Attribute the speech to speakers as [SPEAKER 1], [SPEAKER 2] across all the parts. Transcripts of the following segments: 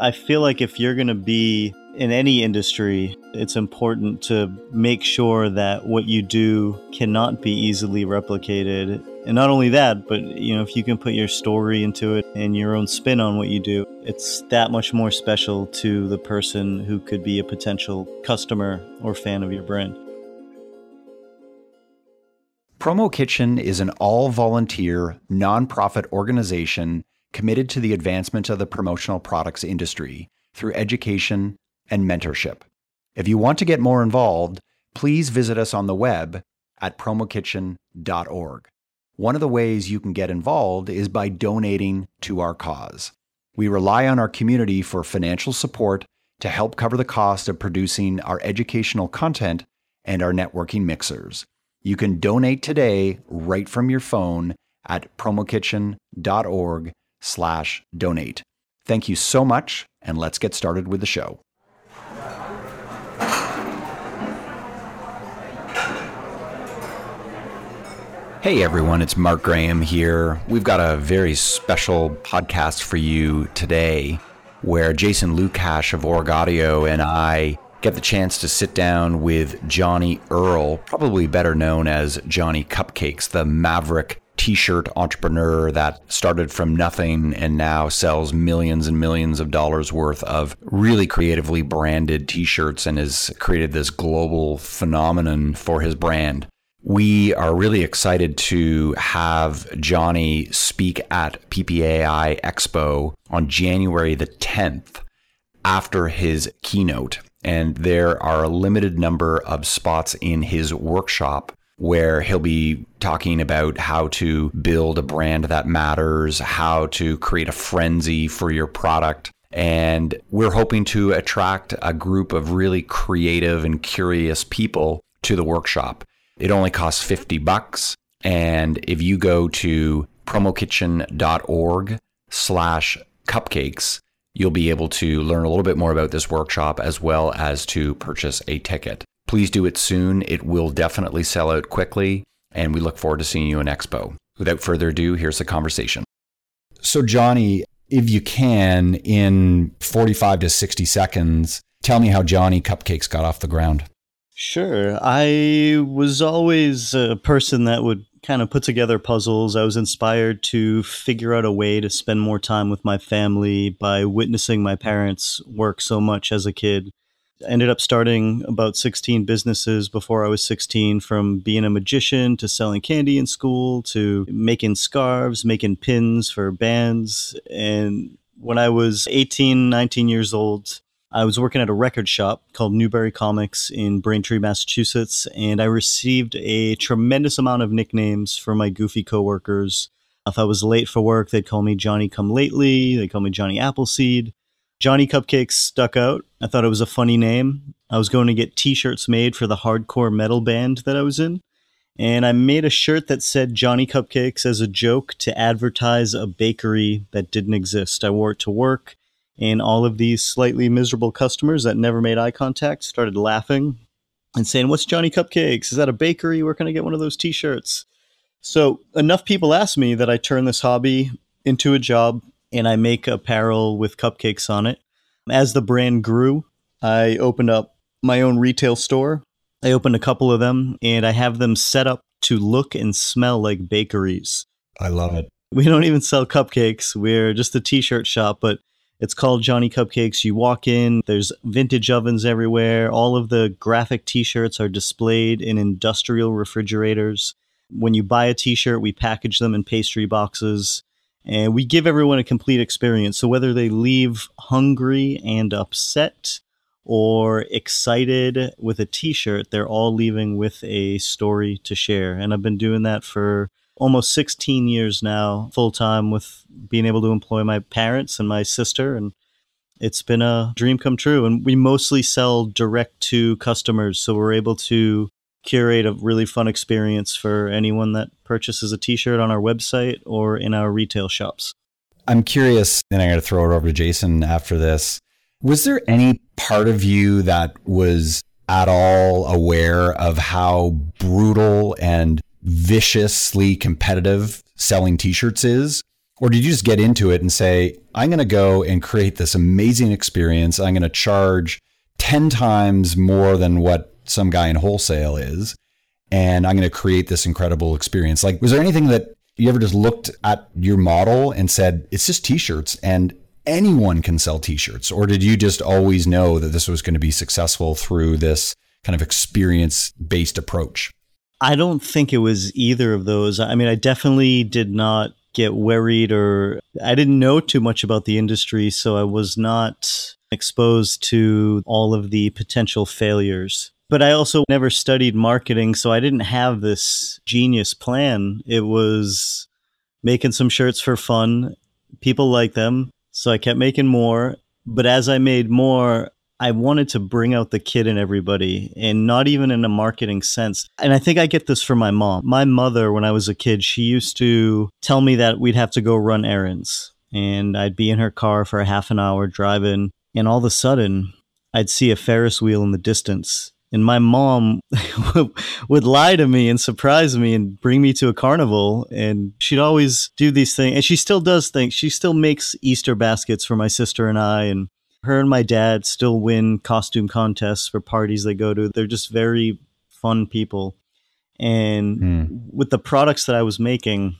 [SPEAKER 1] I feel like if you're going to be in any industry, it's important to make sure that what you do cannot be easily replicated. And not only that, but you know, if you can put your story into it and your own spin on what you do, it's that much more special to the person who could be a potential customer or fan of your brand.
[SPEAKER 2] Promo Kitchen is an all volunteer, nonprofit organization committed to the advancement of the promotional products industry through education and mentorship. If you want to get more involved, please visit us on the web at promokitchen.org. One of the ways you can get involved is by donating to our cause. We rely on our community for financial support to help cover the cost of producing our educational content and our networking mixers. You can donate today right from your phone at promokitchen.org slash donate. Thank you so much, and let's get started with the show. Hey everyone, it's Mark Graham here. We've got a very special podcast for you today where Jason Lucash of Org and I get the chance to sit down with Johnny Earl, probably better known as Johnny Cupcakes, the maverick t shirt entrepreneur that started from nothing and now sells millions and millions of dollars worth of really creatively branded t shirts and has created this global phenomenon for his brand. We are really excited to have Johnny speak at PPAI Expo on January the 10th after his keynote. And there are a limited number of spots in his workshop where he'll be talking about how to build a brand that matters, how to create a frenzy for your product. And we're hoping to attract a group of really creative and curious people to the workshop. It only costs 50 bucks. And if you go to promokitchen.org slash cupcakes, you'll be able to learn a little bit more about this workshop as well as to purchase a ticket. Please do it soon. It will definitely sell out quickly. And we look forward to seeing you in Expo. Without further ado, here's the conversation. So, Johnny, if you can, in 45 to 60 seconds, tell me how Johnny Cupcakes got off the ground.
[SPEAKER 1] Sure. I was always a person that would kind of put together puzzles. I was inspired to figure out a way to spend more time with my family by witnessing my parents work so much as a kid. Ended up starting about 16 businesses before I was 16 from being a magician to selling candy in school to making scarves, making pins for bands. And when I was 18, 19 years old, I was working at a record shop called Newbury Comics in Braintree, Massachusetts, and I received a tremendous amount of nicknames for my goofy coworkers. If I was late for work, they'd call me Johnny Come Lately, they'd call me Johnny Appleseed. Johnny Cupcakes stuck out. I thought it was a funny name. I was going to get t shirts made for the hardcore metal band that I was in. And I made a shirt that said Johnny Cupcakes as a joke to advertise a bakery that didn't exist. I wore it to work. And all of these slightly miserable customers that never made eye contact started laughing and saying, What's Johnny Cupcakes? Is that a bakery? Where can I get one of those t shirts? So, enough people asked me that I turned this hobby into a job and I make apparel with cupcakes on it. As the brand grew, I opened up my own retail store. I opened a couple of them and I have them set up to look and smell like bakeries.
[SPEAKER 2] I love it.
[SPEAKER 1] We don't even sell cupcakes. We're just a t shirt shop, but it's called Johnny Cupcakes. You walk in, there's vintage ovens everywhere. All of the graphic t shirts are displayed in industrial refrigerators. When you buy a t shirt, we package them in pastry boxes and we give everyone a complete experience. So whether they leave hungry and upset or excited with a t shirt, they're all leaving with a story to share. And I've been doing that for almost 16 years now, full time, with being able to employ my parents and my sister. And it's been a dream come true. And we mostly sell direct to customers. So we're able to curate a really fun experience for anyone that purchases a t shirt on our website or in our retail shops.
[SPEAKER 2] I'm curious, and I'm going to throw it over to Jason after this. Was there any part of you that was at all aware of how brutal and viciously competitive selling t-shirts is Or did you just get into it and say, I'm going to go and create this amazing experience. I'm going to charge 10 times more than what some guy in wholesale is. And I'm going to create this incredible experience. Like, was there anything that you ever just looked at your model and said, it's just t shirts and anyone can sell t shirts? Or did you just always know that this was going to be successful through this kind of experience based approach?
[SPEAKER 1] I don't think it was either of those. I mean, I definitely did not get worried or I didn't know too much about the industry, so I was not exposed to all of the potential failures. But I also never studied marketing, so I didn't have this genius plan. It was making some shirts for fun. People like them, so I kept making more. But as I made more, I wanted to bring out the kid in everybody and not even in a marketing sense. And I think I get this from my mom. My mother, when I was a kid, she used to tell me that we'd have to go run errands and I'd be in her car for a half an hour driving and all of a sudden, I'd see a Ferris wheel in the distance. And my mom would lie to me and surprise me and bring me to a carnival. And she'd always do these things. And she still does things. She still makes Easter baskets for my sister and I. And her and my dad still win costume contests for parties they go to. They're just very fun people. And mm. with the products that I was making,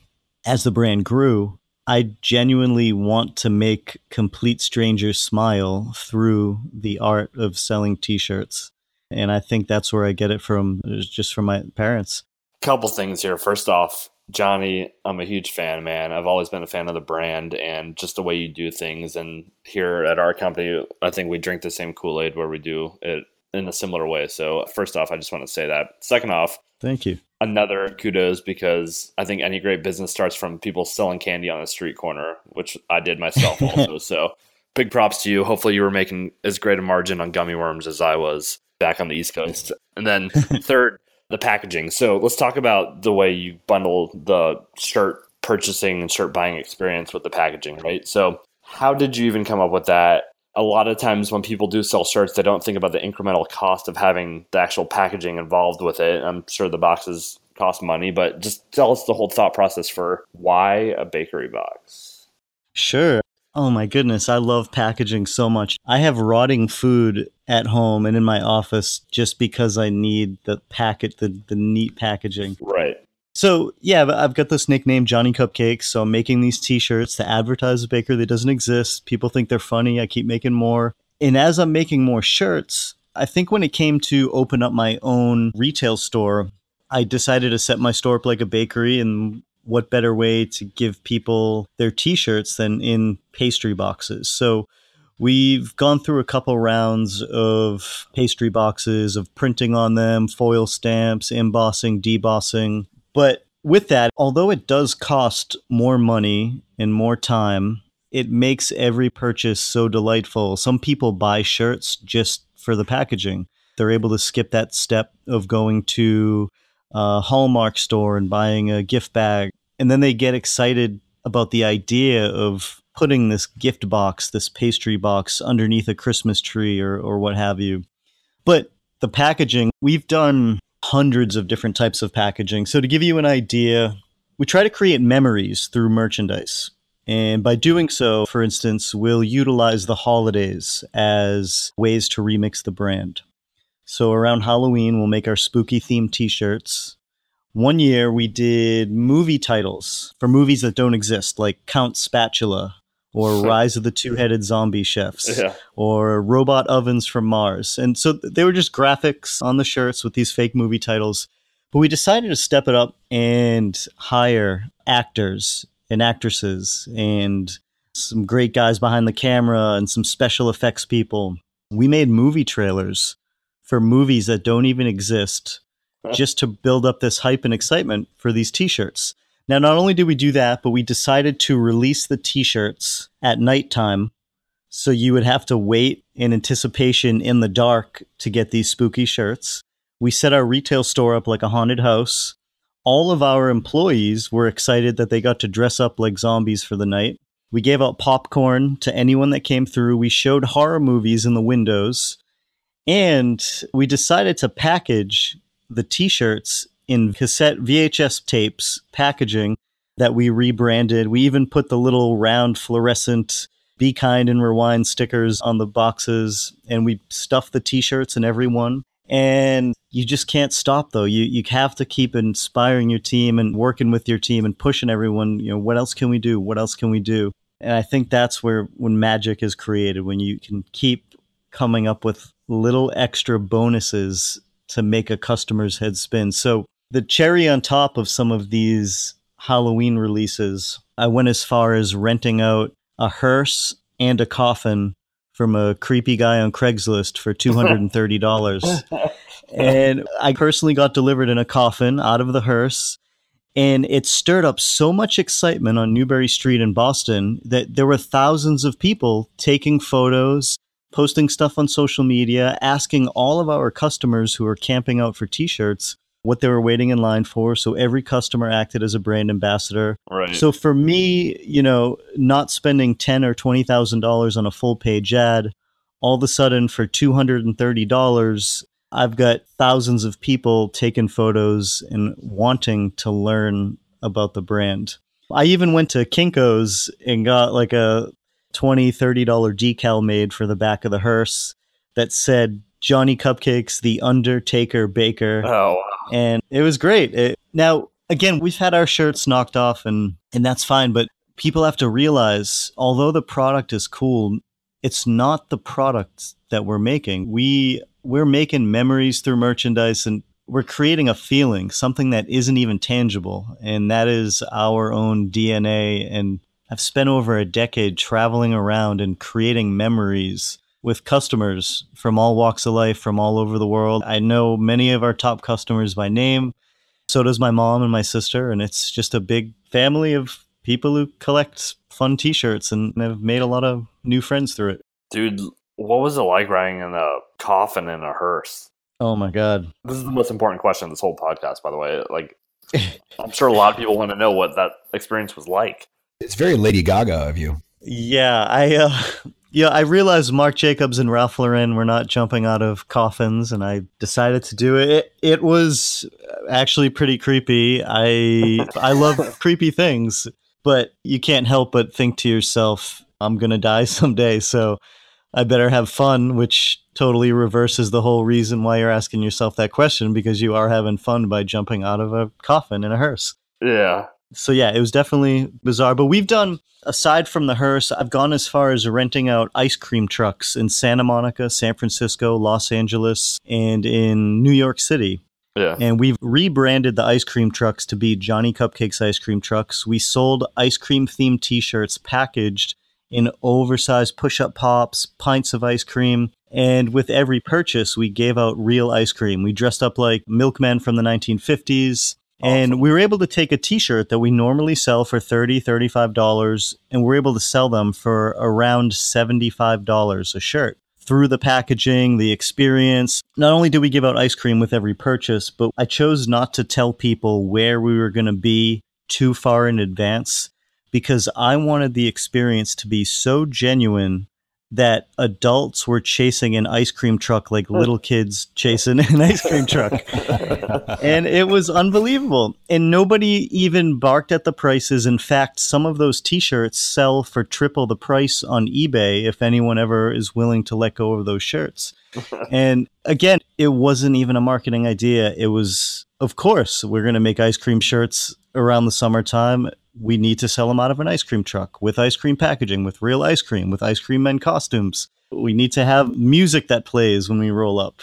[SPEAKER 1] as the brand grew, I genuinely want to make complete strangers smile through the art of selling t-shirts. And I think that's where I get it from, just from my parents.
[SPEAKER 3] Couple things here. First off, Johnny, I'm a huge fan, man. I've always been a fan of the brand and just the way you do things. And here at our company, I think we drink the same Kool Aid where we do it in a similar way. So, first off, I just want to say that. Second off,
[SPEAKER 1] thank you
[SPEAKER 3] another kudos because I think any great business starts from people selling candy on the street corner, which I did myself also. so big props to you. Hopefully you were making as great a margin on gummy worms as I was back on the East Coast. And then uh, third, the packaging. So let's talk about the way you bundle the shirt purchasing and shirt buying experience with the packaging, right? So how did you even come up with that? a lot of times when people do sell shirts, they don't think about the incremental cost of having the actual packaging involved with it. I'm sure the boxes cost money, but just tell us the whole thought process for why a bakery box.
[SPEAKER 1] Sure. Oh my goodness, I love packaging so much. I have rotting food at home and in my office just because I need the packet, the, the neat packaging.
[SPEAKER 3] Right.
[SPEAKER 1] So yeah, I've got this nickname Johnny Cupcakes. So I'm making these T-shirts to advertise a baker that doesn't exist. People think they're funny. I keep making more, and as I'm making more shirts, I think when it came to open up my own retail store, I decided to set my store up like a bakery. And what better way to give people their T-shirts than in pastry boxes? So. We've gone through a couple rounds of pastry boxes, of printing on them, foil stamps, embossing, debossing, but with that, although it does cost more money and more time, it makes every purchase so delightful. Some people buy shirts just for the packaging. They're able to skip that step of going to a Hallmark store and buying a gift bag. And then they get excited about the idea of putting this gift box, this pastry box underneath a Christmas tree or, or what have you. But the packaging, we've done hundreds of different types of packaging. So, to give you an idea, we try to create memories through merchandise. And by doing so, for instance, we'll utilize the holidays as ways to remix the brand. So, around Halloween, we'll make our spooky themed t shirts. One year, we did movie titles for movies that don't exist, like Count Spatula or Rise of the Two Headed Zombie Chefs, yeah. or Robot Ovens from Mars. And so they were just graphics on the shirts with these fake movie titles. But we decided to step it up and hire actors and actresses and some great guys behind the camera and some special effects people. We made movie trailers for movies that don't even exist just to build up this hype and excitement for these t shirts. Now, not only did we do that, but we decided to release the t shirts at nighttime. So you would have to wait in anticipation in the dark to get these spooky shirts. We set our retail store up like a haunted house. All of our employees were excited that they got to dress up like zombies for the night. We gave out popcorn to anyone that came through. We showed horror movies in the windows. And we decided to package the t shirts in cassette VHS tapes packaging that we rebranded. We even put the little round fluorescent be kind and rewind stickers on the boxes and we stuffed the t-shirts in every one. And you just can't stop though. You you have to keep inspiring your team and working with your team and pushing everyone, you know, what else can we do? What else can we do? And I think that's where when magic is created, when you can keep coming up with little extra bonuses to make a customer's head spin. So the cherry on top of some of these Halloween releases, I went as far as renting out a hearse and a coffin from a creepy guy on Craigslist for $230. and I personally got delivered in a coffin out of the hearse. And it stirred up so much excitement on Newbury Street in Boston that there were thousands of people taking photos, posting stuff on social media, asking all of our customers who are camping out for t shirts what they were waiting in line for. So every customer acted as a brand ambassador.
[SPEAKER 3] Right.
[SPEAKER 1] So for me, you know, not spending ten or twenty thousand dollars on a full page ad, all of a sudden for two hundred and thirty dollars, I've got thousands of people taking photos and wanting to learn about the brand. I even went to Kinko's and got like a 20 $30 decal made for the back of the hearse that said Johnny Cupcakes, the Undertaker Baker.
[SPEAKER 3] Oh, wow.
[SPEAKER 1] And it was great. It, now, again, we've had our shirts knocked off and, and that's fine, but people have to realize although the product is cool, it's not the product that we're making. We we're making memories through merchandise and we're creating a feeling, something that isn't even tangible, and that is our own DNA and I've spent over a decade traveling around and creating memories with customers from all walks of life, from all over the world. I know many of our top customers by name. So does my mom and my sister. And it's just a big family of people who collect fun t shirts and have made a lot of new friends through it.
[SPEAKER 3] Dude, what was it like riding in a coffin in a hearse?
[SPEAKER 1] Oh my God.
[SPEAKER 3] This is the most important question of this whole podcast, by the way. Like, I'm sure a lot of people want to know what that experience was like.
[SPEAKER 2] It's very Lady Gaga of you.
[SPEAKER 1] Yeah, I uh, yeah, I realized Marc Jacobs and Ralph Lauren were not jumping out of coffins, and I decided to do it. It, it was actually pretty creepy. I I love creepy things, but you can't help but think to yourself, "I'm gonna die someday," so I better have fun, which totally reverses the whole reason why you're asking yourself that question because you are having fun by jumping out of a coffin in a hearse.
[SPEAKER 3] Yeah.
[SPEAKER 1] So yeah, it was definitely bizarre. But we've done aside from the hearse, I've gone as far as renting out ice cream trucks in Santa Monica, San Francisco, Los Angeles, and in New York City.
[SPEAKER 3] Yeah.
[SPEAKER 1] And we've rebranded the ice cream trucks to be Johnny Cupcakes ice cream trucks. We sold ice cream themed t shirts packaged in oversized push up pops, pints of ice cream. And with every purchase, we gave out real ice cream. We dressed up like milkmen from the 1950s. And we were able to take a t-shirt that we normally sell for $30, $35, and we're able to sell them for around $75 a shirt. Through the packaging, the experience, not only do we give out ice cream with every purchase, but I chose not to tell people where we were going to be too far in advance because I wanted the experience to be so genuine that adults were chasing an ice cream truck like little kids chasing an ice cream truck. and it was unbelievable. And nobody even barked at the prices. In fact, some of those t shirts sell for triple the price on eBay if anyone ever is willing to let go of those shirts. and again, it wasn't even a marketing idea. It was, of course, we're going to make ice cream shirts around the summertime we need to sell them out of an ice cream truck with ice cream packaging, with real ice cream, with ice cream men costumes. We need to have music that plays when we roll up.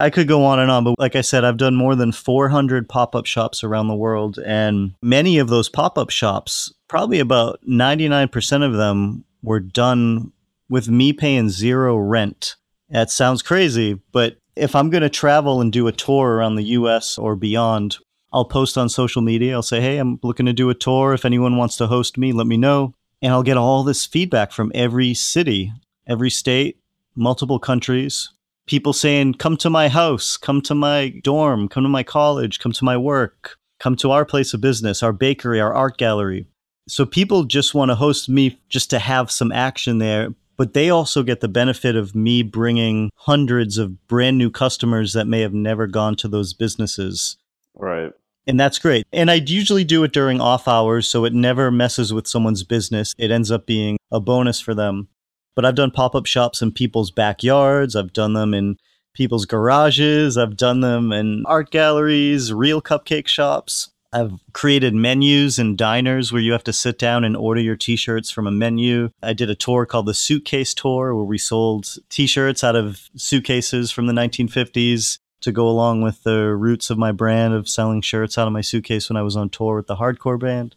[SPEAKER 1] I could go on and on, but like I said, I've done more than 400 pop up shops around the world. And many of those pop up shops, probably about 99% of them, were done with me paying zero rent. That sounds crazy, but if I'm going to travel and do a tour around the US or beyond, I'll post on social media. I'll say, hey, I'm looking to do a tour. If anyone wants to host me, let me know. And I'll get all this feedback from every city, every state, multiple countries. People saying, come to my house, come to my dorm, come to my college, come to my work, come to our place of business, our bakery, our art gallery. So people just want to host me just to have some action there. But they also get the benefit of me bringing hundreds of brand new customers that may have never gone to those businesses
[SPEAKER 3] Right.
[SPEAKER 1] And that's great. And I usually do it during off hours, so it never messes with someone's business. It ends up being a bonus for them. But I've done pop up shops in people's backyards, I've done them in people's garages, I've done them in art galleries, real cupcake shops. I've created menus in diners where you have to sit down and order your t shirts from a menu. I did a tour called the Suitcase Tour where we sold t shirts out of suitcases from the 1950s to go along with the roots of my brand of selling shirts out of my suitcase when I was on tour with the hardcore band.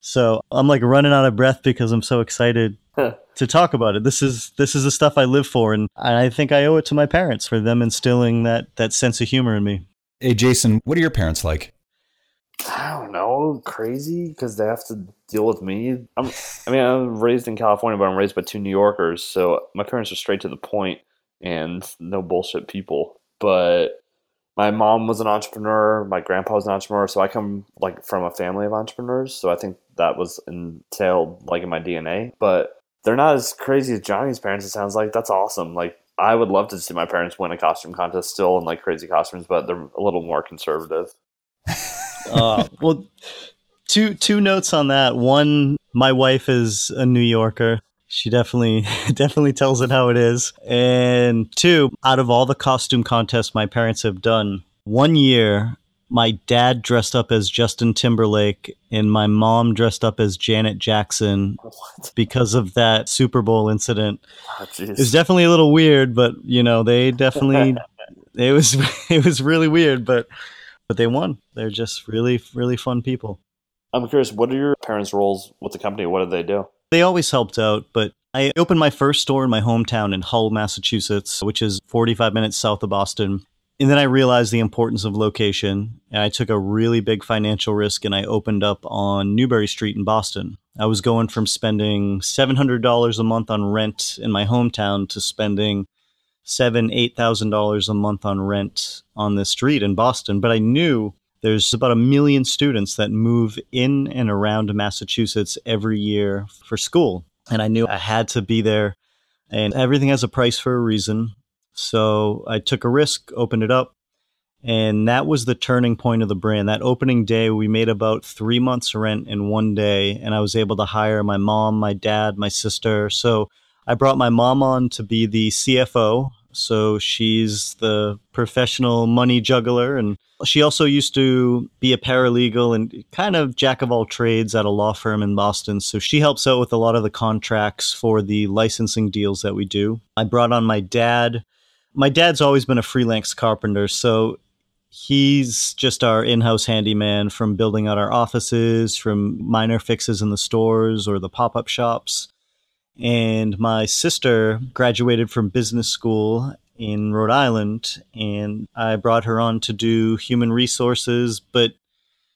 [SPEAKER 1] So I'm like running out of breath because I'm so excited to talk about it. This is this is the stuff I live for, and I think I owe it to my parents for them instilling that that sense of humor in me.
[SPEAKER 2] Hey, Jason, what are your parents like?
[SPEAKER 3] I don't know, crazy because they have to deal with me. I'm, I mean, I'm raised in California, but I'm raised by two New Yorkers, so my parents are straight to the point and no bullshit people. But my mom was an entrepreneur, my grandpa was an entrepreneur, so I come like from a family of entrepreneurs. So I think that was entailed like in my DNA. But they're not as crazy as Johnny's parents. It sounds like that's awesome. Like I would love to see my parents win a costume contest still in like crazy costumes, but they're a little more conservative
[SPEAKER 1] uh, well, two two notes on that. One, my wife is a New Yorker. She definitely definitely tells it how it is. And two, out of all the costume contests my parents have done, one year my dad dressed up as Justin Timberlake and my mom dressed up as Janet Jackson what? because of that Super Bowl incident. Oh, it's definitely a little weird, but you know, they definitely it was it was really weird, but but they won. They're just really, really fun people.
[SPEAKER 3] I'm curious, what are your parents' roles with the company? What did they do?
[SPEAKER 1] They always helped out, but I opened my first store in my hometown in Hull, Massachusetts, which is 45 minutes south of Boston. And then I realized the importance of location. And I took a really big financial risk and I opened up on Newbury Street in Boston. I was going from spending $700 a month on rent in my hometown to spending seven, eight thousand dollars a month on rent on the street in Boston. But I knew there's about a million students that move in and around Massachusetts every year for school. And I knew I had to be there. And everything has a price for a reason. So I took a risk, opened it up. And that was the turning point of the brand. That opening day, we made about three months' rent in one day. And I was able to hire my mom, my dad, my sister. So I brought my mom on to be the CFO so she's the professional money juggler. And she also used to be a paralegal and kind of jack of all trades at a law firm in Boston. So she helps out with a lot of the contracts for the licensing deals that we do. I brought on my dad. My dad's always been a freelance carpenter. So he's just our in-house handyman from building out our offices from minor fixes in the stores or the pop-up shops and my sister graduated from business school in Rhode Island, and I brought her on to do human resources, but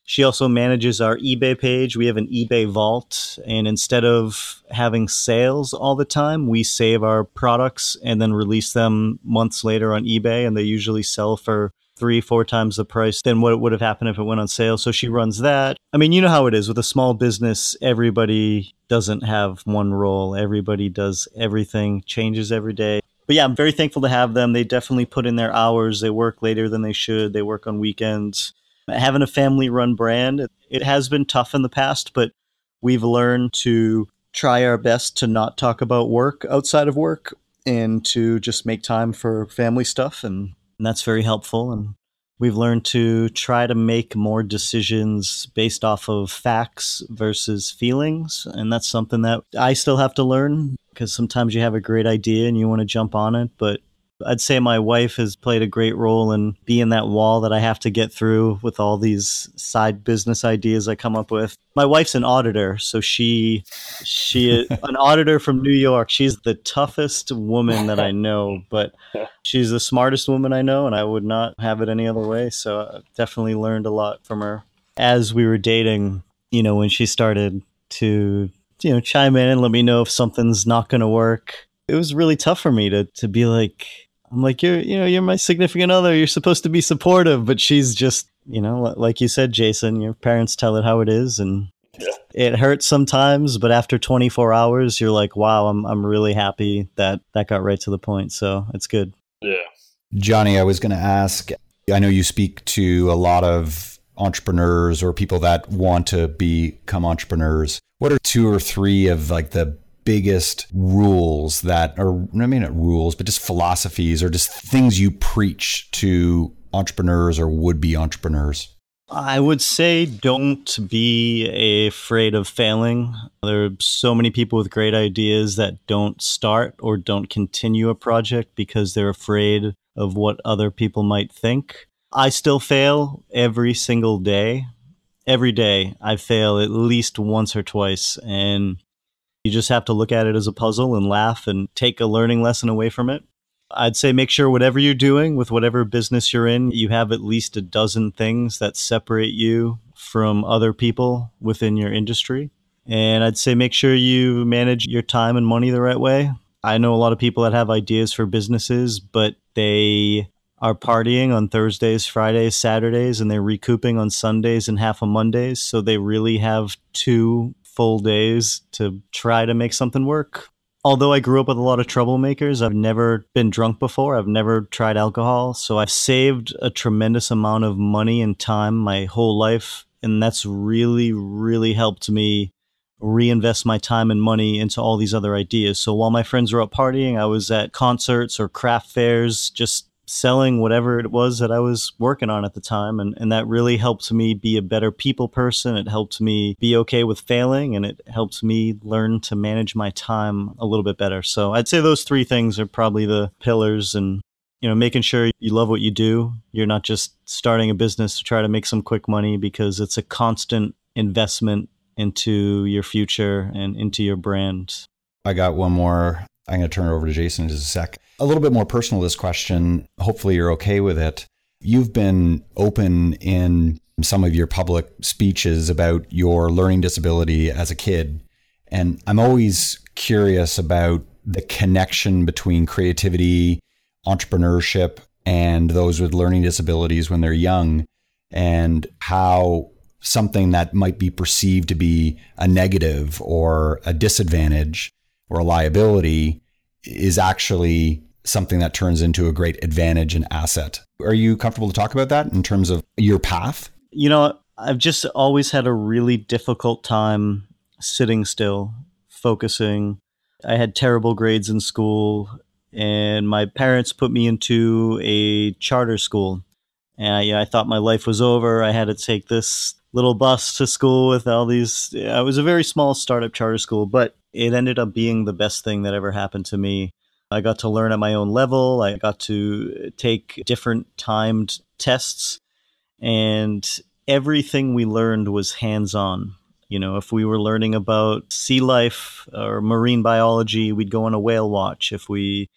[SPEAKER 1] she also manages our eBay page. We have an eBay vault, and instead of having sales all the time, we save our products and then release them months later on eBay, and they usually sell for three, four times the price than what it would have happened if it went on sale. So she runs that. I mean, you know how it is with a small business, everybody doesn't have one role, everybody does everything, changes every day. But yeah, I'm very thankful to have them. They definitely put in their hours. They work later than they should. They work on weekends. Having a family run brand, it has been tough in the past, but we've learned to try our best to not talk about work outside of work and to just make time for family stuff and and that's very helpful. And we've learned to try to make more decisions based off of facts versus feelings. And that's something that I still have to learn because sometimes you have a great idea and you want to jump on it, but I'd say my wife has played a great role in being that wall that I have to get through with all these side business ideas I come up with. My wife's an auditor, so she she is an auditor from New York. She's the toughest woman that I know, but she's the smartest woman I know and I would not have it any other way. So I definitely learned a lot from her. As we were dating, you know, when she started to you know chime in and let me know if something's not going to work it was really tough for me to to be like I'm like, you're, you know, you're my significant other. You're supposed to be supportive, but she's just, you know, like you said, Jason, your parents tell it how it is, and yeah. it hurts sometimes. But after 24 hours, you're like, wow, I'm, I'm really happy that that got right to the point. So it's good.
[SPEAKER 3] Yeah,
[SPEAKER 2] Johnny, I was going to ask. I know you speak to a lot of entrepreneurs or people that want to become entrepreneurs, what are two or three of like the biggest rules that or I mean not rules, but just philosophies or just things you preach to entrepreneurs or would be entrepreneurs?
[SPEAKER 1] I would say don't be afraid of failing. There are so many people with great ideas that don't start or don't continue a project because they're afraid of what other people might think. I still fail every single day. Every day I fail at least once or twice. And you just have to look at it as a puzzle and laugh and take a learning lesson away from it. I'd say make sure whatever you're doing with whatever business you're in, you have at least a dozen things that separate you from other people within your industry. And I'd say make sure you manage your time and money the right way. I know a lot of people that have ideas for businesses, but they are partying on Thursdays, Fridays, Saturdays, and they're recouping on Sundays and half of Mondays. So they really have two full days to try to make something work. Although I grew up with a lot of troublemakers, I've never been drunk before. I've never tried alcohol. So I've saved a tremendous amount of money and time my whole life. And that's really, really helped me reinvest my time and money into all these other ideas. So while my friends were out partying, I was at concerts or craft fairs, just selling whatever it was that I was working on at the time. And, and that really helped me be a better people person. It helped me be okay with failing and it helps me learn to manage my time a little bit better. So I'd say those three things are probably the pillars and you know making sure you love what you do you're not just starting a business to try to make some quick money because it's a constant investment into your future and into your brand
[SPEAKER 2] i got one more I'm going to turn it over to Jason in just a sec. A little bit more personal, this question. Hopefully, you're okay with it. You've been open in some of your public speeches about your learning disability as a kid. And I'm always curious about the connection between creativity, entrepreneurship, and those with learning disabilities when they're young, and how something that might be perceived to be a negative or a disadvantage or a liability is actually something that turns into a great advantage and asset. Are you comfortable to talk about that in terms of your path?
[SPEAKER 1] You know, I've just always had a really difficult time sitting still, focusing. I had terrible grades in school, and my parents put me into a charter school. And I, I thought my life was over. I had to take this little bus to school with all these. It was a very small startup charter school, but it ended up being the best thing that ever happened to me. I got to learn at my own level. I got to take different timed tests, and everything we learned was hands on. You know, if we were learning about sea life or marine biology, we'd go on a whale watch. If we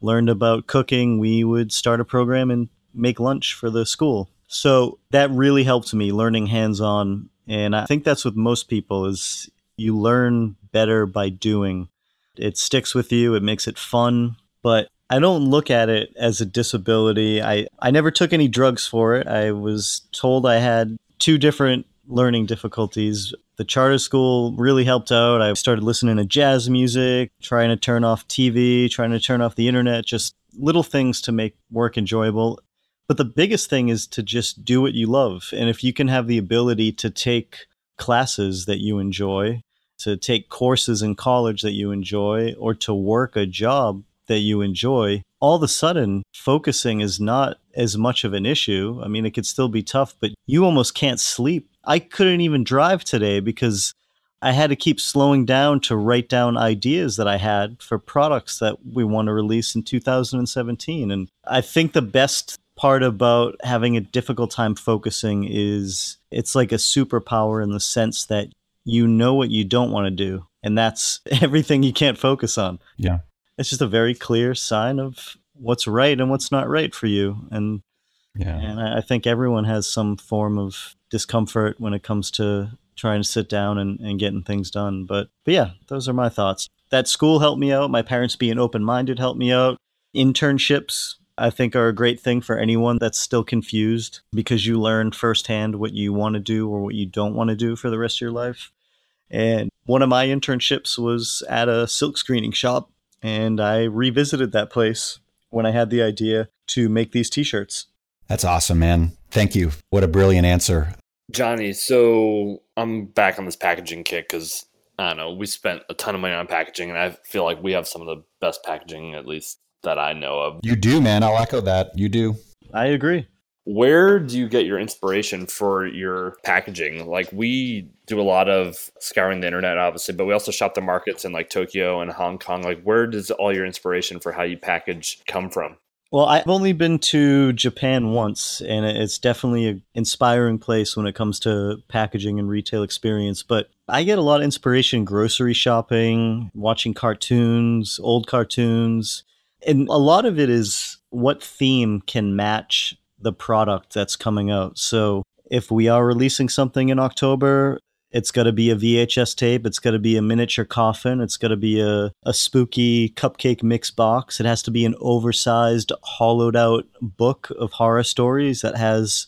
[SPEAKER 1] learned about cooking, we would start a program and make lunch for the school. So that really helped me learning hands on. And I think that's with most people is you learn better by doing. It sticks with you, it makes it fun, but I don't look at it as a disability. I, I never took any drugs for it. I was told I had two different learning difficulties. The charter school really helped out. I started listening to jazz music, trying to turn off TV, trying to turn off the internet, just little things to make work enjoyable. But the biggest thing is to just do what you love. And if you can have the ability to take classes that you enjoy, to take courses in college that you enjoy, or to work a job that you enjoy, all of a sudden focusing is not as much of an issue. I mean, it could still be tough, but you almost can't sleep. I couldn't even drive today because I had to keep slowing down to write down ideas that I had for products that we want to release in 2017. And I think the best part about having a difficult time focusing is it's like a superpower in the sense that you know what you don't want to do and that's everything you can't focus on.
[SPEAKER 2] Yeah.
[SPEAKER 1] It's just a very clear sign of what's right and what's not right for you and yeah. and i think everyone has some form of discomfort when it comes to trying to sit down and, and getting things done but but yeah those are my thoughts. That school helped me out my parents being open-minded helped me out internships I think are a great thing for anyone that's still confused because you learn firsthand what you want to do or what you don't want to do for the rest of your life. And one of my internships was at a silk screening shop, and I revisited that place when I had the idea to make these t shirts.
[SPEAKER 2] That's awesome, man. Thank you. What a brilliant answer.
[SPEAKER 3] Johnny, so I'm back on this packaging kick because I don't know, we spent a ton of money on packaging, and I feel like we have some of the best packaging, at least that I know of.
[SPEAKER 2] You do, man. I'll echo that. You do.
[SPEAKER 1] I agree.
[SPEAKER 3] Where do you get your inspiration for your packaging? Like we do a lot of scouring the internet, obviously, but we also shop the markets in like Tokyo and Hong Kong. Like, where does all your inspiration for how you package come from?
[SPEAKER 1] Well, I've only been to Japan once, and it's definitely an inspiring place when it comes to packaging and retail experience. But I get a lot of inspiration grocery shopping, watching cartoons, old cartoons. And a lot of it is what theme can match the product that's coming out. So if we are releasing something in October, it's got to be a VHS tape. It's got to be a miniature coffin. It's got to be a, a spooky cupcake mix box. It has to be an oversized, hollowed out book of horror stories that has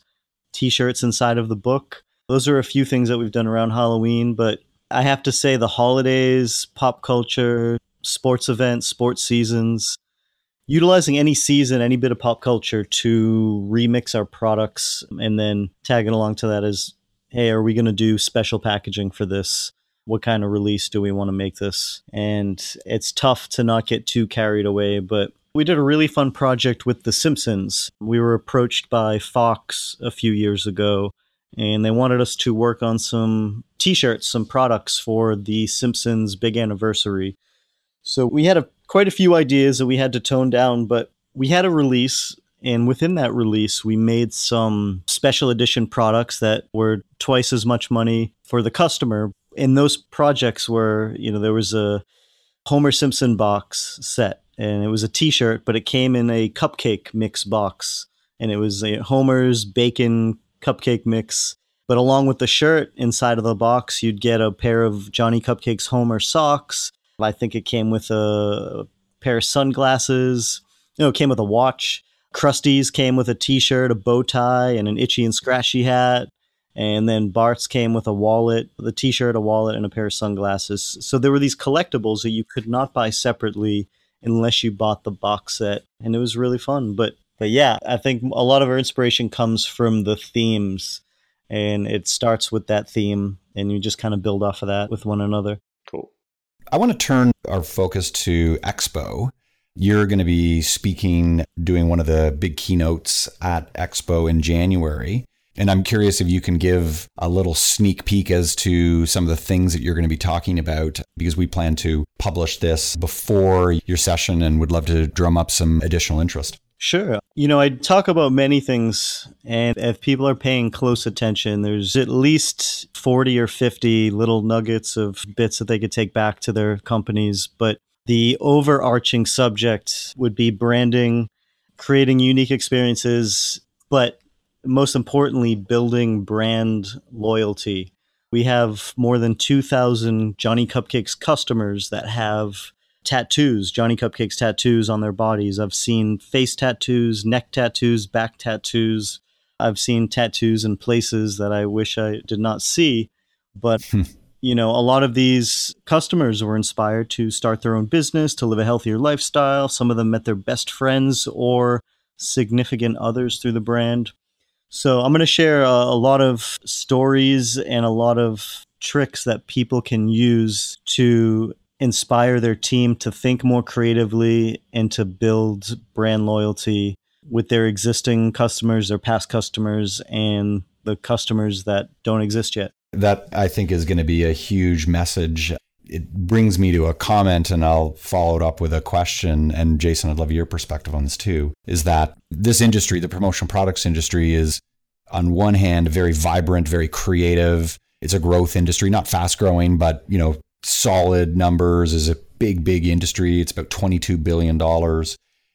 [SPEAKER 1] t shirts inside of the book. Those are a few things that we've done around Halloween, but I have to say the holidays, pop culture, sports events, sports seasons, utilizing any season, any bit of pop culture to remix our products and then tagging along to that is hey, are we going to do special packaging for this? What kind of release do we want to make this? And it's tough to not get too carried away, but we did a really fun project with The Simpsons. We were approached by Fox a few years ago, and they wanted us to work on some t shirts, some products for The Simpsons big anniversary. So we had a, quite a few ideas that we had to tone down, but we had a release and within that release, we made some special edition products that were twice as much money for the customer. And those projects were, you know, there was a Homer Simpson box set, and it was a t shirt, but it came in a cupcake mix box. And it was a Homer's bacon cupcake mix. But along with the shirt inside of the box, you'd get a pair of Johnny Cupcake's Homer socks. I think it came with a pair of sunglasses. You know, it came with a watch Krusty's came with a T-shirt, a bow tie, and an itchy and scratchy hat. And then Bart's came with a wallet, the T-shirt, a wallet, and a pair of sunglasses. So there were these collectibles that you could not buy separately unless you bought the box set, and it was really fun. But but yeah, I think a lot of our inspiration comes from the themes, and it starts with that theme, and you just kind of build off of that with one another.
[SPEAKER 2] I want to turn our focus to Expo you're going to be speaking, doing one of the big keynotes at Expo in January. And I'm curious if you can give a little sneak peek as to some of the things that you're going to be talking about, because we plan to publish this before your session and would love to drum up some additional interest.
[SPEAKER 1] Sure. You know, I talk about many things, and if people are paying close attention, there's at least 40 or 50 little nuggets of bits that they could take back to their companies. But the overarching subject would be branding, creating unique experiences, but most importantly, building brand loyalty. We have more than 2,000 Johnny Cupcakes customers that have tattoos, Johnny Cupcakes tattoos on their bodies. I've seen face tattoos, neck tattoos, back tattoos. I've seen tattoos in places that I wish I did not see. But hmm. you know, a lot of these customers were inspired to start their own business, to live a healthier lifestyle. Some of them met their best friends or significant others through the brand. So I'm going to share a, a lot of stories and a lot of tricks that people can use to inspire their team to think more creatively and to build brand loyalty with their existing customers, their past customers, and the customers that don't exist yet.
[SPEAKER 2] That I think is going to be a huge message. It brings me to a comment, and I'll follow it up with a question. And Jason, I'd love your perspective on this too. Is that this industry, the promotional products industry, is on one hand very vibrant, very creative. It's a growth industry, not fast growing, but you know, solid numbers is a big, big industry. It's about $22 billion.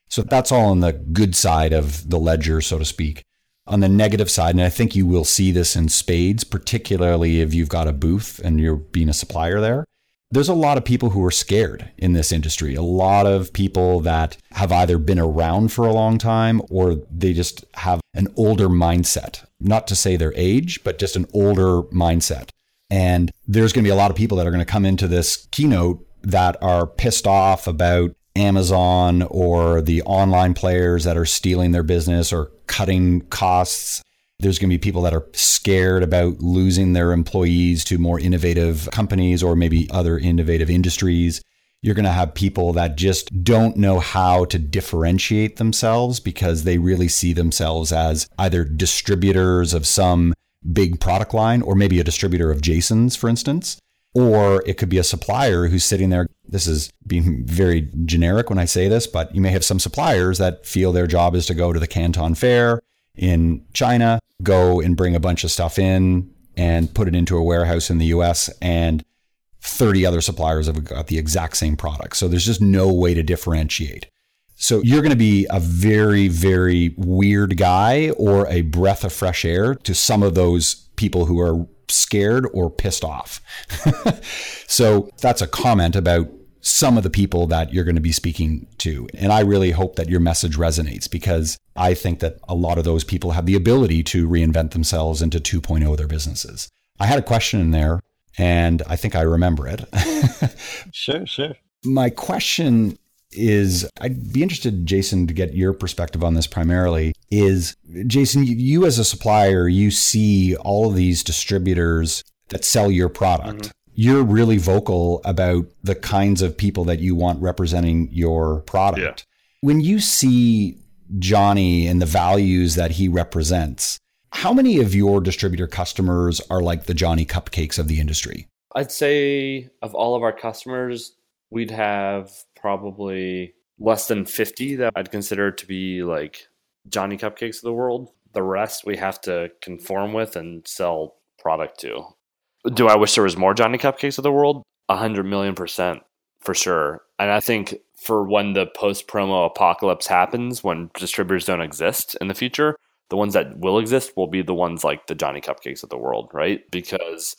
[SPEAKER 2] So that's all on the good side of the ledger, so to speak on the negative side, and I think you will see this in spades, particularly if you've got a booth and you're being a supplier there. There's a lot of people who are scared in this industry. A lot of people that have either been around for a long time or they just have an older mindset. Not to say their age, but just an older mindset. And there's going to be a lot of people that are going to come into this keynote that are pissed off about Amazon or the online players that are stealing their business or cutting costs. There's going to be people that are scared about losing their employees to more innovative companies or maybe other innovative industries. You're going to have people that just don't know how to differentiate themselves because they really see themselves as either distributors of some big product line or maybe a distributor of Jason's, for instance. Or it could be a supplier who's sitting there. This is being very generic when I say this, but you may have some suppliers that feel their job is to go to the Canton Fair in China, go and bring a bunch of stuff in and put it into a warehouse in the US. And 30 other suppliers have got the exact same product. So there's just no way to differentiate. So you're going to be a very, very weird guy or a breath of fresh air to some of those people who are scared or pissed off. so that's a comment about some of the people that you're going to be speaking to. And I really hope that your message resonates because I think that a lot of those people have the ability to reinvent themselves into 2.0 their businesses. I had a question in there and I think I remember it.
[SPEAKER 1] sure, sure.
[SPEAKER 2] My question is I'd be interested, Jason, to get your perspective on this primarily. Is Jason, you as a supplier, you see all of these distributors that sell your product. Mm-hmm. You're really vocal about the kinds of people that you want representing your product. Yeah. When you see Johnny and the values that he represents, how many of your distributor customers are like the Johnny Cupcakes of the industry?
[SPEAKER 3] I'd say of all of our customers, we'd have probably less than 50 that I'd consider to be like Johnny Cupcakes of the world. The rest we have to conform with and sell product to. Do I wish there was more Johnny Cupcakes of the world? A hundred million percent for sure. And I think for when the post promo apocalypse happens, when distributors don't exist in the future, the ones that will exist will be the ones like the Johnny Cupcakes of the world, right? Because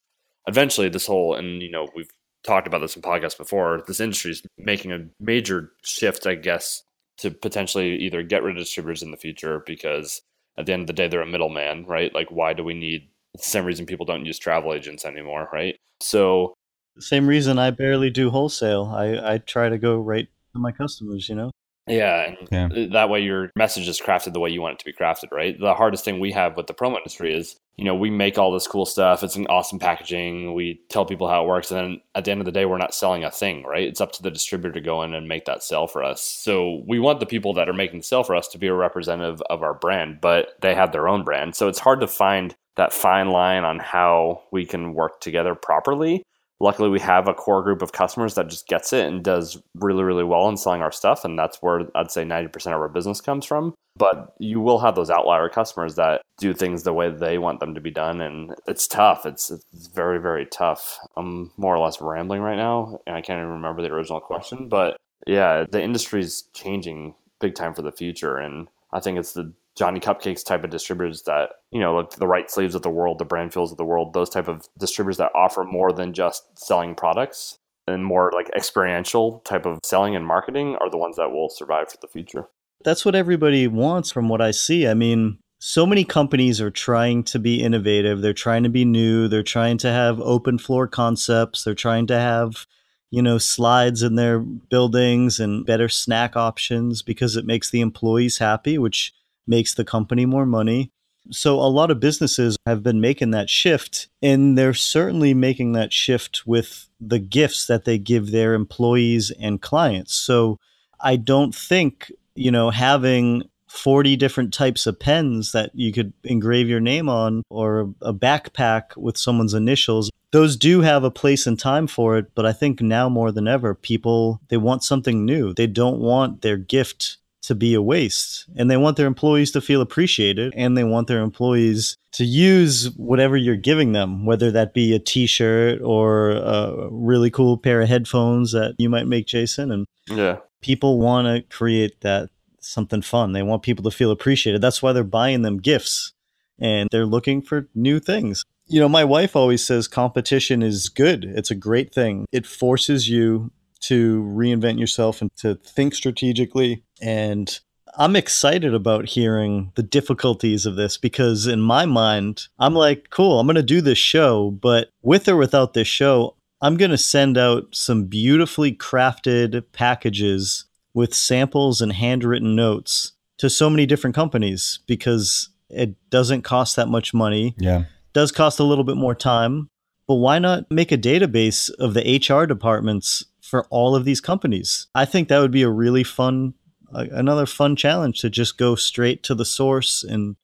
[SPEAKER 3] eventually this whole and you know we've talked about this in podcasts before. This industry is making a major shift, I guess, to potentially either get rid of distributors in the future because at the end of the day they're a middleman, right? Like why do we need the same reason people don't use travel agents anymore, right? So
[SPEAKER 1] same reason I barely do wholesale. I, I try to go right to my customers, you know?
[SPEAKER 3] Yeah, yeah. that way your message is crafted the way you want it to be crafted, right? The hardest thing we have with the promo industry is, you know, we make all this cool stuff. It's an awesome packaging. We tell people how it works, and then at the end of the day, we're not selling a thing, right? It's up to the distributor to go in and make that sell for us. So we want the people that are making the sell for us to be a representative of our brand, but they have their own brand. So it's hard to find that fine line on how we can work together properly luckily we have a core group of customers that just gets it and does really really well in selling our stuff and that's where i'd say 90% of our business comes from. But you will have those outlier customers that do things the way they want them to be done and it's tough. It's, it's very very tough. I'm more or less rambling right now and i can't even remember the original question but yeah the industry's changing big time for the future and i think it's the Johnny Cupcakes type of distributors that, you know, like the Rightsleeves of the world, the Brand Fuels of the world, those type of distributors that offer more than just selling products and more like experiential type of selling and marketing are the ones that will survive for the future.
[SPEAKER 1] That's what everybody wants from what I see. I mean, so many companies are trying to be innovative. They're trying to be new. They're trying to have open floor concepts. They're trying to have, you know, slides in their buildings and better snack options because it makes the employees happy, which makes the company more money. So a lot of businesses have been making that shift, and they're certainly making that shift with the gifts that they give their employees and clients. So I don't think, you know, having 40 different types of pens that you could engrave your name on or a backpack with someone's initials those do have a place and time for it but i think now more than ever people they want something new they don't want their gift to be a waste. And they want their employees to feel appreciated and they want their employees to use whatever you're giving them, whether that be a t shirt or a really cool pair of headphones that you might make, Jason. And
[SPEAKER 3] yeah,
[SPEAKER 1] people want to create that something fun. They want people to feel appreciated. That's why they're buying them gifts and they're looking for new things. You know, my wife always says competition is good. It's a great thing. It forces you to reinvent yourself and to think strategically. And I'm excited about hearing the difficulties of this because, in my mind, I'm like, cool, I'm going to do this show, but with or without this show, I'm going to send out some beautifully crafted packages with samples and handwritten notes to so many different companies because It doesn't cost that much money.
[SPEAKER 2] Yeah.
[SPEAKER 1] Does cost a little bit more time, but why not make a database of the HR departments for all of these companies? I think that would be a really fun another fun challenge to just go straight to the source and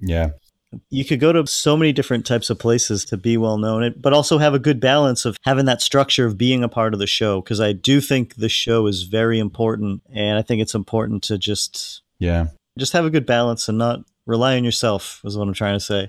[SPEAKER 2] yeah.
[SPEAKER 1] you could go to so many different types of places to be well known but also have a good balance of having that structure of being a part of the show because i do think the show is very important and i think it's important to just
[SPEAKER 2] yeah.
[SPEAKER 1] just have a good balance and not rely on yourself is what i'm trying to say.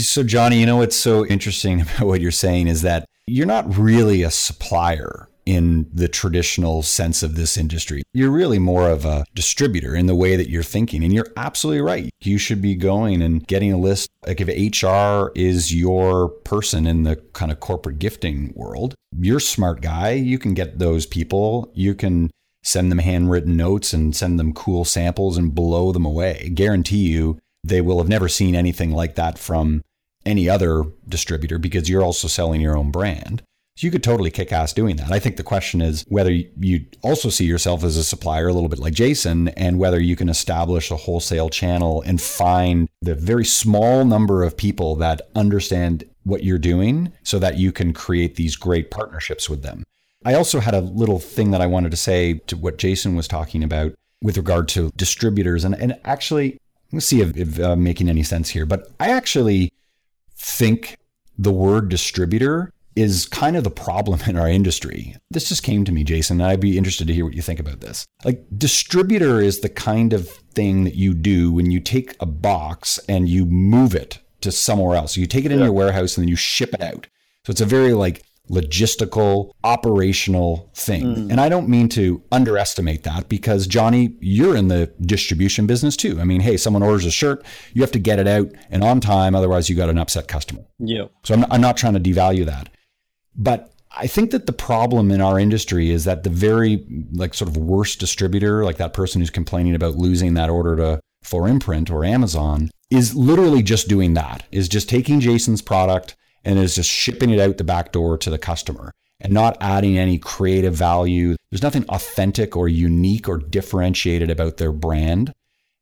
[SPEAKER 2] So johnny you know what's so interesting about what you're saying is that you're not really a supplier in the traditional sense of this industry. You're really more of a distributor in the way that you're thinking. And you're absolutely right. You should be going and getting a list. Like if HR is your person in the kind of corporate gifting world, you're a smart guy. You can get those people. You can send them handwritten notes and send them cool samples and blow them away. guarantee you they will have never seen anything like that from any other distributor because you're also selling your own brand. So you could totally kick ass doing that. I think the question is whether you also see yourself as a supplier, a little bit like Jason, and whether you can establish a wholesale channel and find the very small number of people that understand what you're doing so that you can create these great partnerships with them. I also had a little thing that I wanted to say to what Jason was talking about with regard to distributors. And, and actually, let's see if, if uh, making any sense here, but I actually think the word distributor is kind of the problem in our industry. This just came to me, Jason, and I'd be interested to hear what you think about this. Like, distributor is the kind of thing that you do when you take a box and you move it to somewhere else. So you take it in yeah. your warehouse and then you ship it out. So it's a very like logistical, operational thing. Mm. And I don't mean to underestimate that because Johnny, you're in the distribution business too. I mean, hey, someone orders a shirt, you have to get it out and on time, otherwise you got an upset customer.
[SPEAKER 1] Yeah.
[SPEAKER 2] So I'm, I'm not trying to devalue that. But I think that the problem in our industry is that the very like sort of worst distributor, like that person who's complaining about losing that order to 4imprint or Amazon, is literally just doing that. Is just taking Jason's product and is just shipping it out the back door to the customer and not adding any creative value. There's nothing authentic or unique or differentiated about their brand.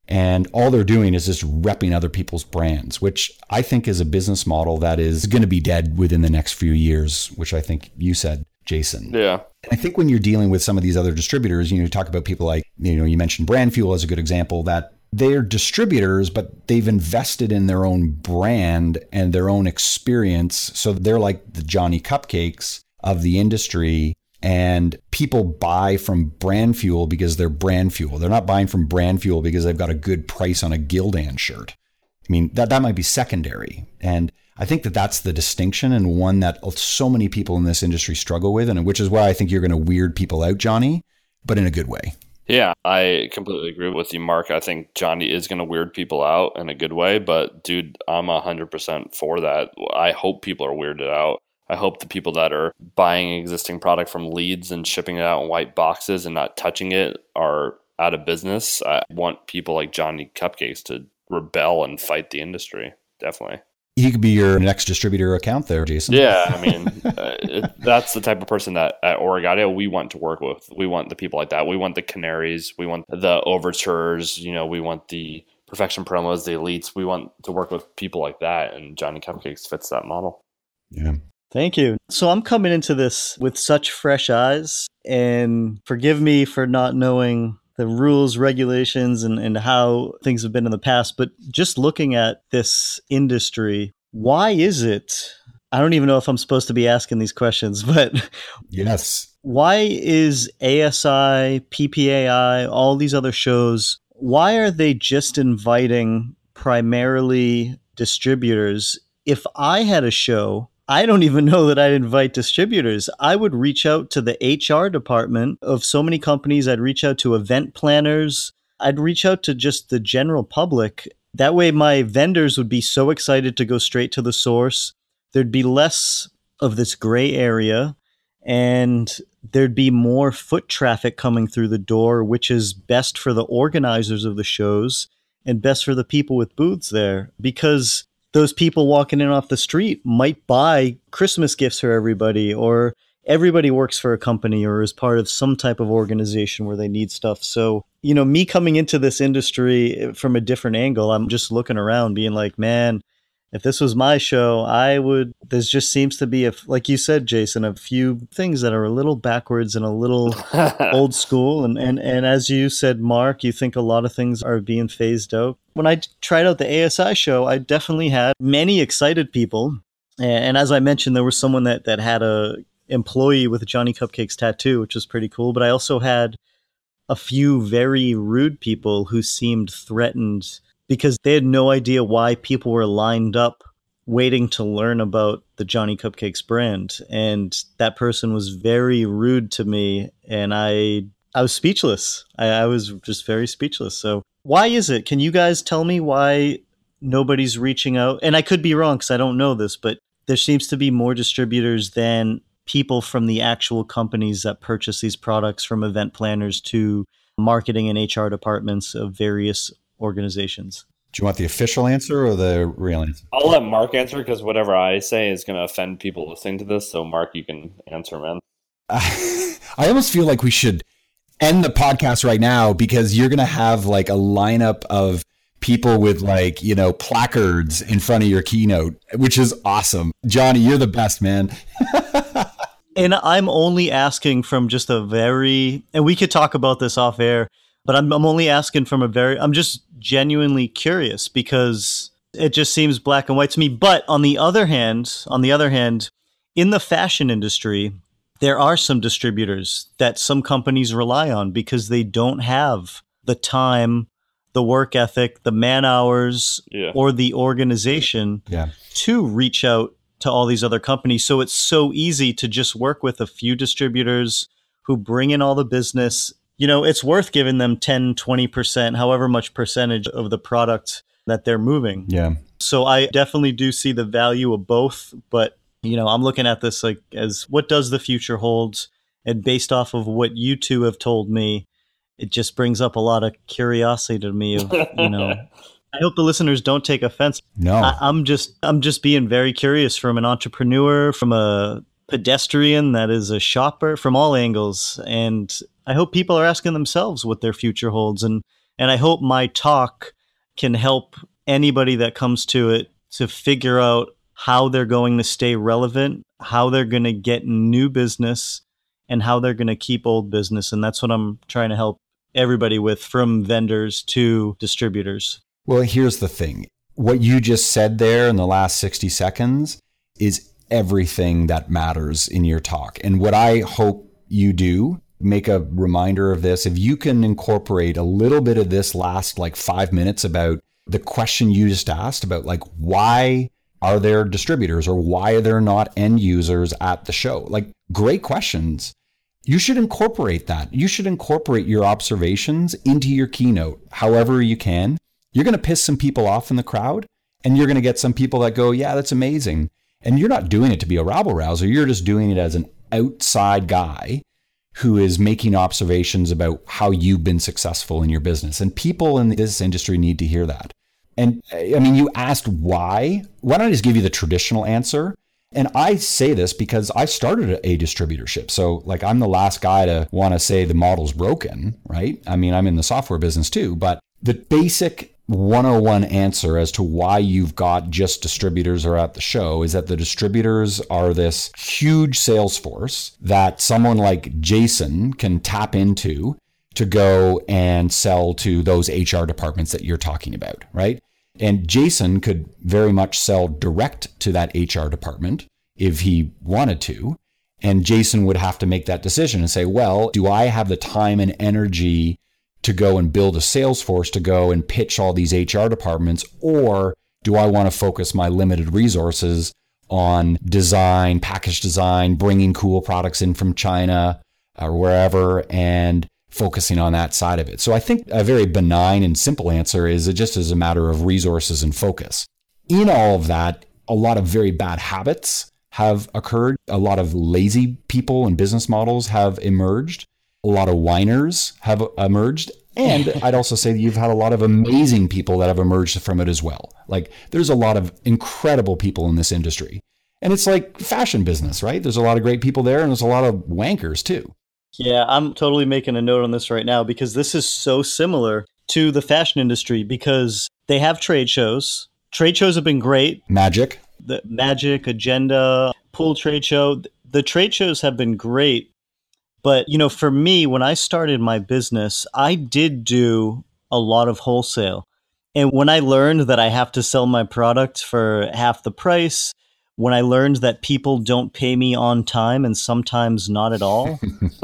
[SPEAKER 2] And all they're doing is just repping other people's brands, which I think is a business model that is going to be dead within the next few years, which I think you said, Jason.
[SPEAKER 3] Yeah.
[SPEAKER 2] And I think when you're dealing with some of these other distributors, you know, you talk about people like, you know, you mentioned Brandfuel as a good example that they're distributors, but they've invested in their own brand and their own experience. So they're like the Johnny Cupcakes of the industry and people buy from brand fuel because they're brand fuel. They're not buying from brand fuel because they've got a good price on a Gildan shirt. I mean, that, that might be secondary. And I think that that's the distinction and one that so many people in this industry struggle with, and which is why I think you're going to weird people out, Johnny, but in a good way.
[SPEAKER 3] Yeah, I completely agree with you, Mark. I think Johnny is going to weird people out in a good way, but dude, I'm 100% for that. I hope people are weirded out. I hope the people that are buying existing product from leads and shipping it out in white boxes and not touching it are out of business. I want people like Johnny Cupcakes to rebel and fight the industry. Definitely.
[SPEAKER 2] He could be your next distributor account there, Jason.
[SPEAKER 3] Yeah, I mean, uh, it, that's the type of person that at OrigAudio we want to work with. We want the people like that. We want the canaries. We want the overtures. You know, we want the perfection promos, the elites. We want to work with people like that, and Johnny Cupcakes fits that model.
[SPEAKER 2] Yeah.
[SPEAKER 1] Thank you. So I'm coming into this with such fresh eyes, and forgive me for not knowing the rules, regulations, and, and how things have been in the past. But just looking at this industry, why is it? I don't even know if I'm supposed to be asking these questions, but
[SPEAKER 2] yes.
[SPEAKER 1] Why is ASI, PPAI, all these other shows, why are they just inviting primarily distributors? If I had a show I don't even know that I'd invite distributors. I would reach out to the HR department of so many companies. I'd reach out to event planners. I'd reach out to just the general public. That way, my vendors would be so excited to go straight to the source. There'd be less of this gray area and there'd be more foot traffic coming through the door, which is best for the organizers of the shows and best for the people with booths there because those people walking in off the street might buy Christmas gifts for everybody or everybody works for a company or is part of some type of organization where they need stuff. So, you know, me coming into this industry eh, from a different angle, I'm just looking around being like, man, if this was my show, I would. There just seems to be a, like you said, Jason, a few things that are a little backwards and a little old school. And, and and as you said, Mark, you think a lot of things are being phased out. When I tried out the ASI show, I definitely had many excited people. And as I mentioned, there was someone that that had a employee with a Johnny Cupcakes tattoo, which was pretty cool. But I also had a few very rude people who seemed threatened because they had no idea why people were lined up waiting to learn about the Johnny Cupcakes brand. And that person was very rude to me and I I was speechless. I, I was just very speechless. So why is it? Can you guys tell me why nobody's reaching out? And I could be wrong because I don't know this, but there seems to be more distributors than people from the actual companies that purchase these products from event planners to marketing and HR departments of various organizations.
[SPEAKER 2] Do you want the official answer or the real answer?
[SPEAKER 3] I'll let Mark answer because whatever I say is going to offend people listening to this. So, Mark, you can answer, man.
[SPEAKER 2] I almost feel like we should end the podcast right now because you're going to have like a lineup of people with like, you know, placards in front of your keynote, which is awesome. Johnny, you're the best, man.
[SPEAKER 1] and I'm only asking from just a very, and we could talk about this off air but I'm, I'm only asking from a very, I'm just genuinely curious because it just seems black and white to me. But on the other hand, on the other hand, in the fashion industry, there are some distributors that some companies rely on because they don't have the time, the work ethic, the man hours, yeah. or the organization yeah. to reach out to all these other companies. So it's so easy to just work with a few distributors who bring in all the business you know, it's worth giving them 10, 20%, however much percentage of the product that they're moving.
[SPEAKER 2] Yeah.
[SPEAKER 1] So I definitely do see the value of both, but you know, I'm looking at this like as what does the future hold? And based off of what you two have told me, it just brings up a lot of curiosity to me of, you know, I hope the listeners don't take offense.
[SPEAKER 2] No.
[SPEAKER 1] I, I'm just I'm just being very curious from an entrepreneur, from a pedestrian that is a shopper from all angles and I hope people are asking themselves what their future holds and and I hope my talk can help anybody that comes to it to figure out how they're going to stay relevant, how they're going to get new business and how they're going to keep old business and that's what I'm trying to help everybody with from vendors to distributors.
[SPEAKER 2] Well, here's the thing. What you just said there in the last 60 seconds is everything that matters in your talk. And what I hope you do, make a reminder of this. If you can incorporate a little bit of this last like five minutes about the question you just asked about like why are there distributors or why are there not end users at the show? Like great questions. You should incorporate that. You should incorporate your observations into your keynote however you can. You're going to piss some people off in the crowd and you're going to get some people that go, yeah, that's amazing. And you're not doing it to be a rabble rouser. You're just doing it as an outside guy who is making observations about how you've been successful in your business. And people in this industry need to hear that. And I mean, you asked why. Why don't I just give you the traditional answer? And I say this because I started a distributorship. So, like, I'm the last guy to want to say the model's broken, right? I mean, I'm in the software business too, but the basic 101 answer as to why you've got just distributors are at the show is that the distributors are this huge sales force that someone like Jason can tap into to go and sell to those HR departments that you're talking about, right? And Jason could very much sell direct to that HR department if he wanted to. And Jason would have to make that decision and say, well, do I have the time and energy to go and build a sales force to go and pitch all these HR departments? Or do I want to focus my limited resources on design, package design, bringing cool products in from China or wherever and focusing on that side of it? So I think a very benign and simple answer is it just is a matter of resources and focus. In all of that, a lot of very bad habits have occurred. A lot of lazy people and business models have emerged a lot of whiners have emerged. And I'd also say that you've had a lot of amazing people that have emerged from it as well. Like there's a lot of incredible people in this industry. And it's like fashion business, right? There's a lot of great people there and there's a lot of wankers too.
[SPEAKER 1] Yeah, I'm totally making a note on this right now because this is so similar to the fashion industry because they have trade shows. Trade shows have been great.
[SPEAKER 2] Magic.
[SPEAKER 1] The Magic, Agenda, Pool Trade Show. The trade shows have been great. But, you know, for me, when I started my business, I did do a lot of wholesale. And when I learned that I have to sell my product for half the price, when I learned that people don't pay me on time and sometimes not at all,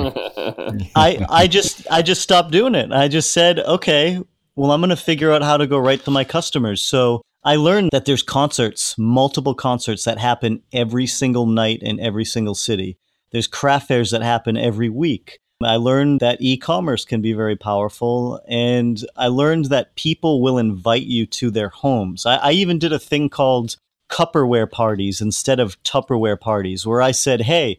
[SPEAKER 1] I I just I just stopped doing it. I just said, okay, well I'm going to figure out how to go right to my customers. So I learned that there's concerts, multiple concerts that happen every single night in every single city. There's craft fairs that happen every week. I learned that e commerce can be very powerful. And I learned that people will invite you to their homes. I, I, even did a thing called Cupperware parties instead of Tupperware parties, where I said, hey,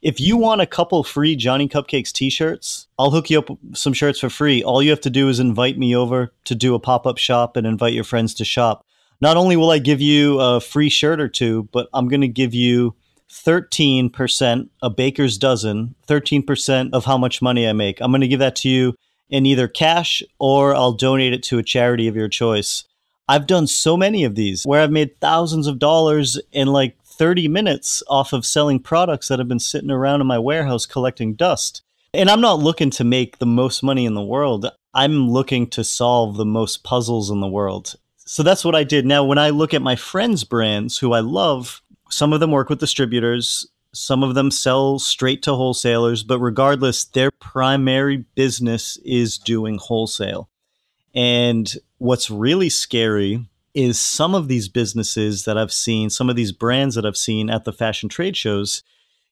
[SPEAKER 1] if you want a couple free Johnny Cupcakes t shirts, I'll hook you up some shirts for free. All you have to do is invite me over to do a pop up shop and invite your friends to shop. Not only will I give you a free shirt or two, but I'm going to give you 13%, a baker's dozen, 13% of how much money I make. I'm going to give that to you in either cash or I'll donate it to a charity of your choice. I've done so many of these where I've made thousands of dollars in like 30 minutes off of selling products that have been sitting around in my warehouse collecting dust. And I'm not looking to make the most money in the world. I'm looking to solve the most puzzles in the world. So that's what I did. Now, when I look at my friends' brands who I love, some of them work with distributors, some of them sell straight to wholesalers, but regardless, their primary business is doing wholesale. And what's really scary is some of these businesses that I've seen, some of these brands that I've seen at the fashion trade shows,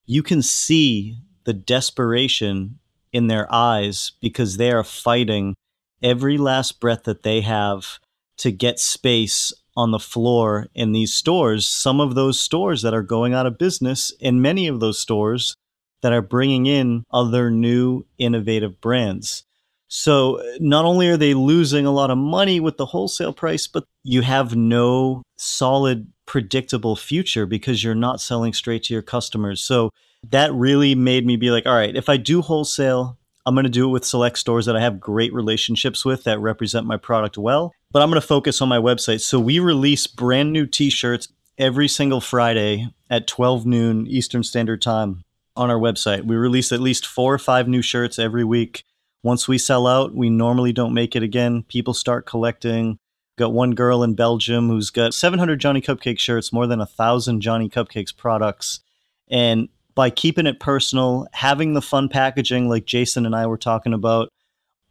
[SPEAKER 1] you can see the desperation in their eyes because they are fighting every last breath that they have to get space on the floor in these stores, some of those stores that are going out of business, and many of those stores that are bringing in other new innovative brands. So not only are they losing a lot of money with the wholesale price, but you have no solid, predictable future because you're not selling straight to your customers. So that really made me be like, all right, if I do wholesale, I'm going to do it with select stores that I have great relationships with that represent my product well. But I'm going to focus on my website. So we release brand new t shirts every single Friday at 12 noon Eastern Standard Time on our website. We release at least four or five new shirts every week. Once we sell out, we normally don't make it again. People start collecting. Got one girl in Belgium who's got 700 Johnny Cupcake shirts, more than a thousand Johnny Cupcakes products. And by keeping it personal, having the fun packaging like Jason and I were talking about,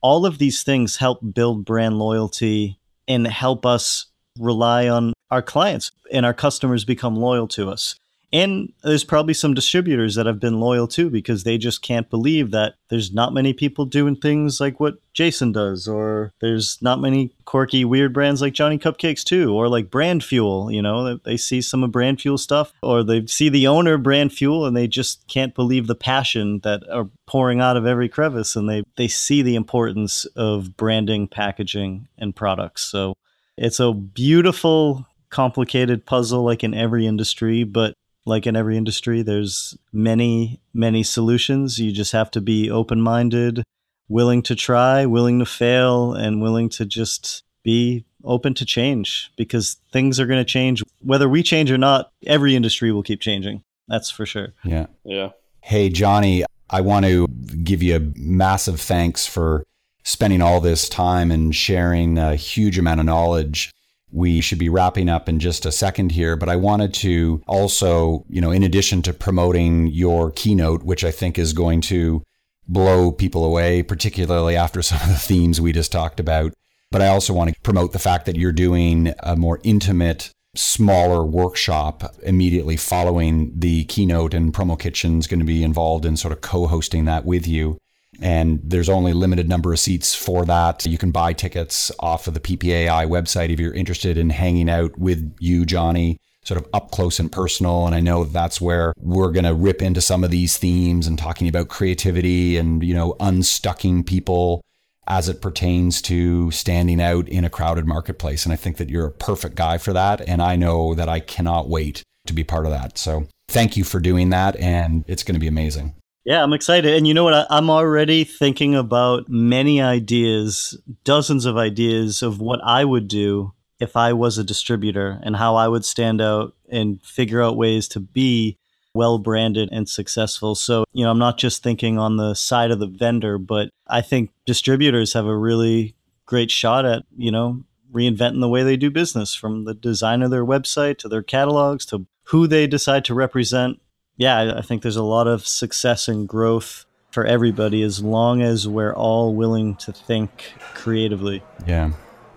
[SPEAKER 1] all of these things help build brand loyalty and help us rely on our clients and our customers become loyal to us. And there's probably some distributors that have been loyal too because they just can't believe that there's not many people doing things like what Jason does, or there's not many quirky, weird brands like Johnny Cupcakes too, or like Brand Fuel. You know, they see some of Brand Fuel stuff, or they see the owner Brand Fuel, and they just can't believe the passion that are pouring out of every crevice, and they they see the importance of branding, packaging, and products. So it's a beautiful complicated puzzle like in every industry, but like in every industry, there's many, many solutions. You just have to be open minded, willing to try, willing to fail, and willing to just be open to change because things are going to change. Whether we change or not, every industry will keep changing. That's for sure.
[SPEAKER 2] Yeah.
[SPEAKER 3] Yeah.
[SPEAKER 2] Hey, Johnny, I want to give you a massive thanks for spending all this time and sharing a huge amount of knowledge we should be wrapping up in just a second here, but I wanted to also, you know, in addition to promoting your keynote, which I think is going to blow people away, particularly after some of the themes we just talked about. But I also want to promote the fact that you're doing a more intimate, smaller workshop immediately following the keynote, and Promo Kitchen's going to be involved in sort of co hosting that with you and there's only a limited number of seats for that. You can buy tickets off of the PPAI website if you're interested in hanging out with you, Johnny, sort of up close and personal. And I know that's where we're going to rip into some of these themes and talking about creativity and, you know, unstucking people as it pertains to standing out in a crowded marketplace. And I think that you're a perfect guy for that. And I know that I cannot wait to be part of that. So thank you for doing that. And it's going to be amazing.
[SPEAKER 1] Yeah, I'm excited. And you know what? I'm already thinking about many ideas, dozens of ideas of what I would do if I was a distributor and how I would stand out and figure out ways to be well branded and successful. So, you know, I'm not just thinking on the side of the vendor, but I think distributors have a really great shot at, you know, reinventing the way they do business from the design of their website to their catalogs to who they decide to represent. Yeah, I think there's a lot of success and growth for everybody as long as we're all willing to think creatively.
[SPEAKER 2] Yeah.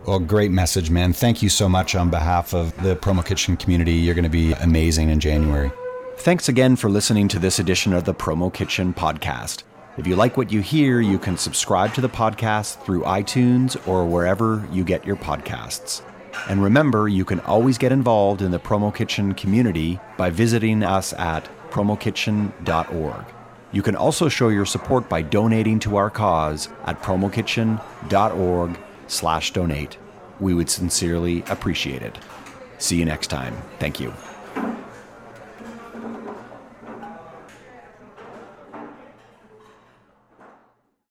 [SPEAKER 2] Well, great message, man. Thank you so much on behalf of the Promo Kitchen community. You're going to be amazing in January. Thanks again for listening to this edition of the Promo Kitchen podcast. If you like what you hear, you can subscribe to the podcast through iTunes or wherever you get your podcasts. And remember, you can always get involved in the Promo Kitchen community by visiting us at promokitchen.org. You can also show your support by donating to our cause at promokitchen.org slash donate. We would sincerely appreciate it. See you next time. Thank you.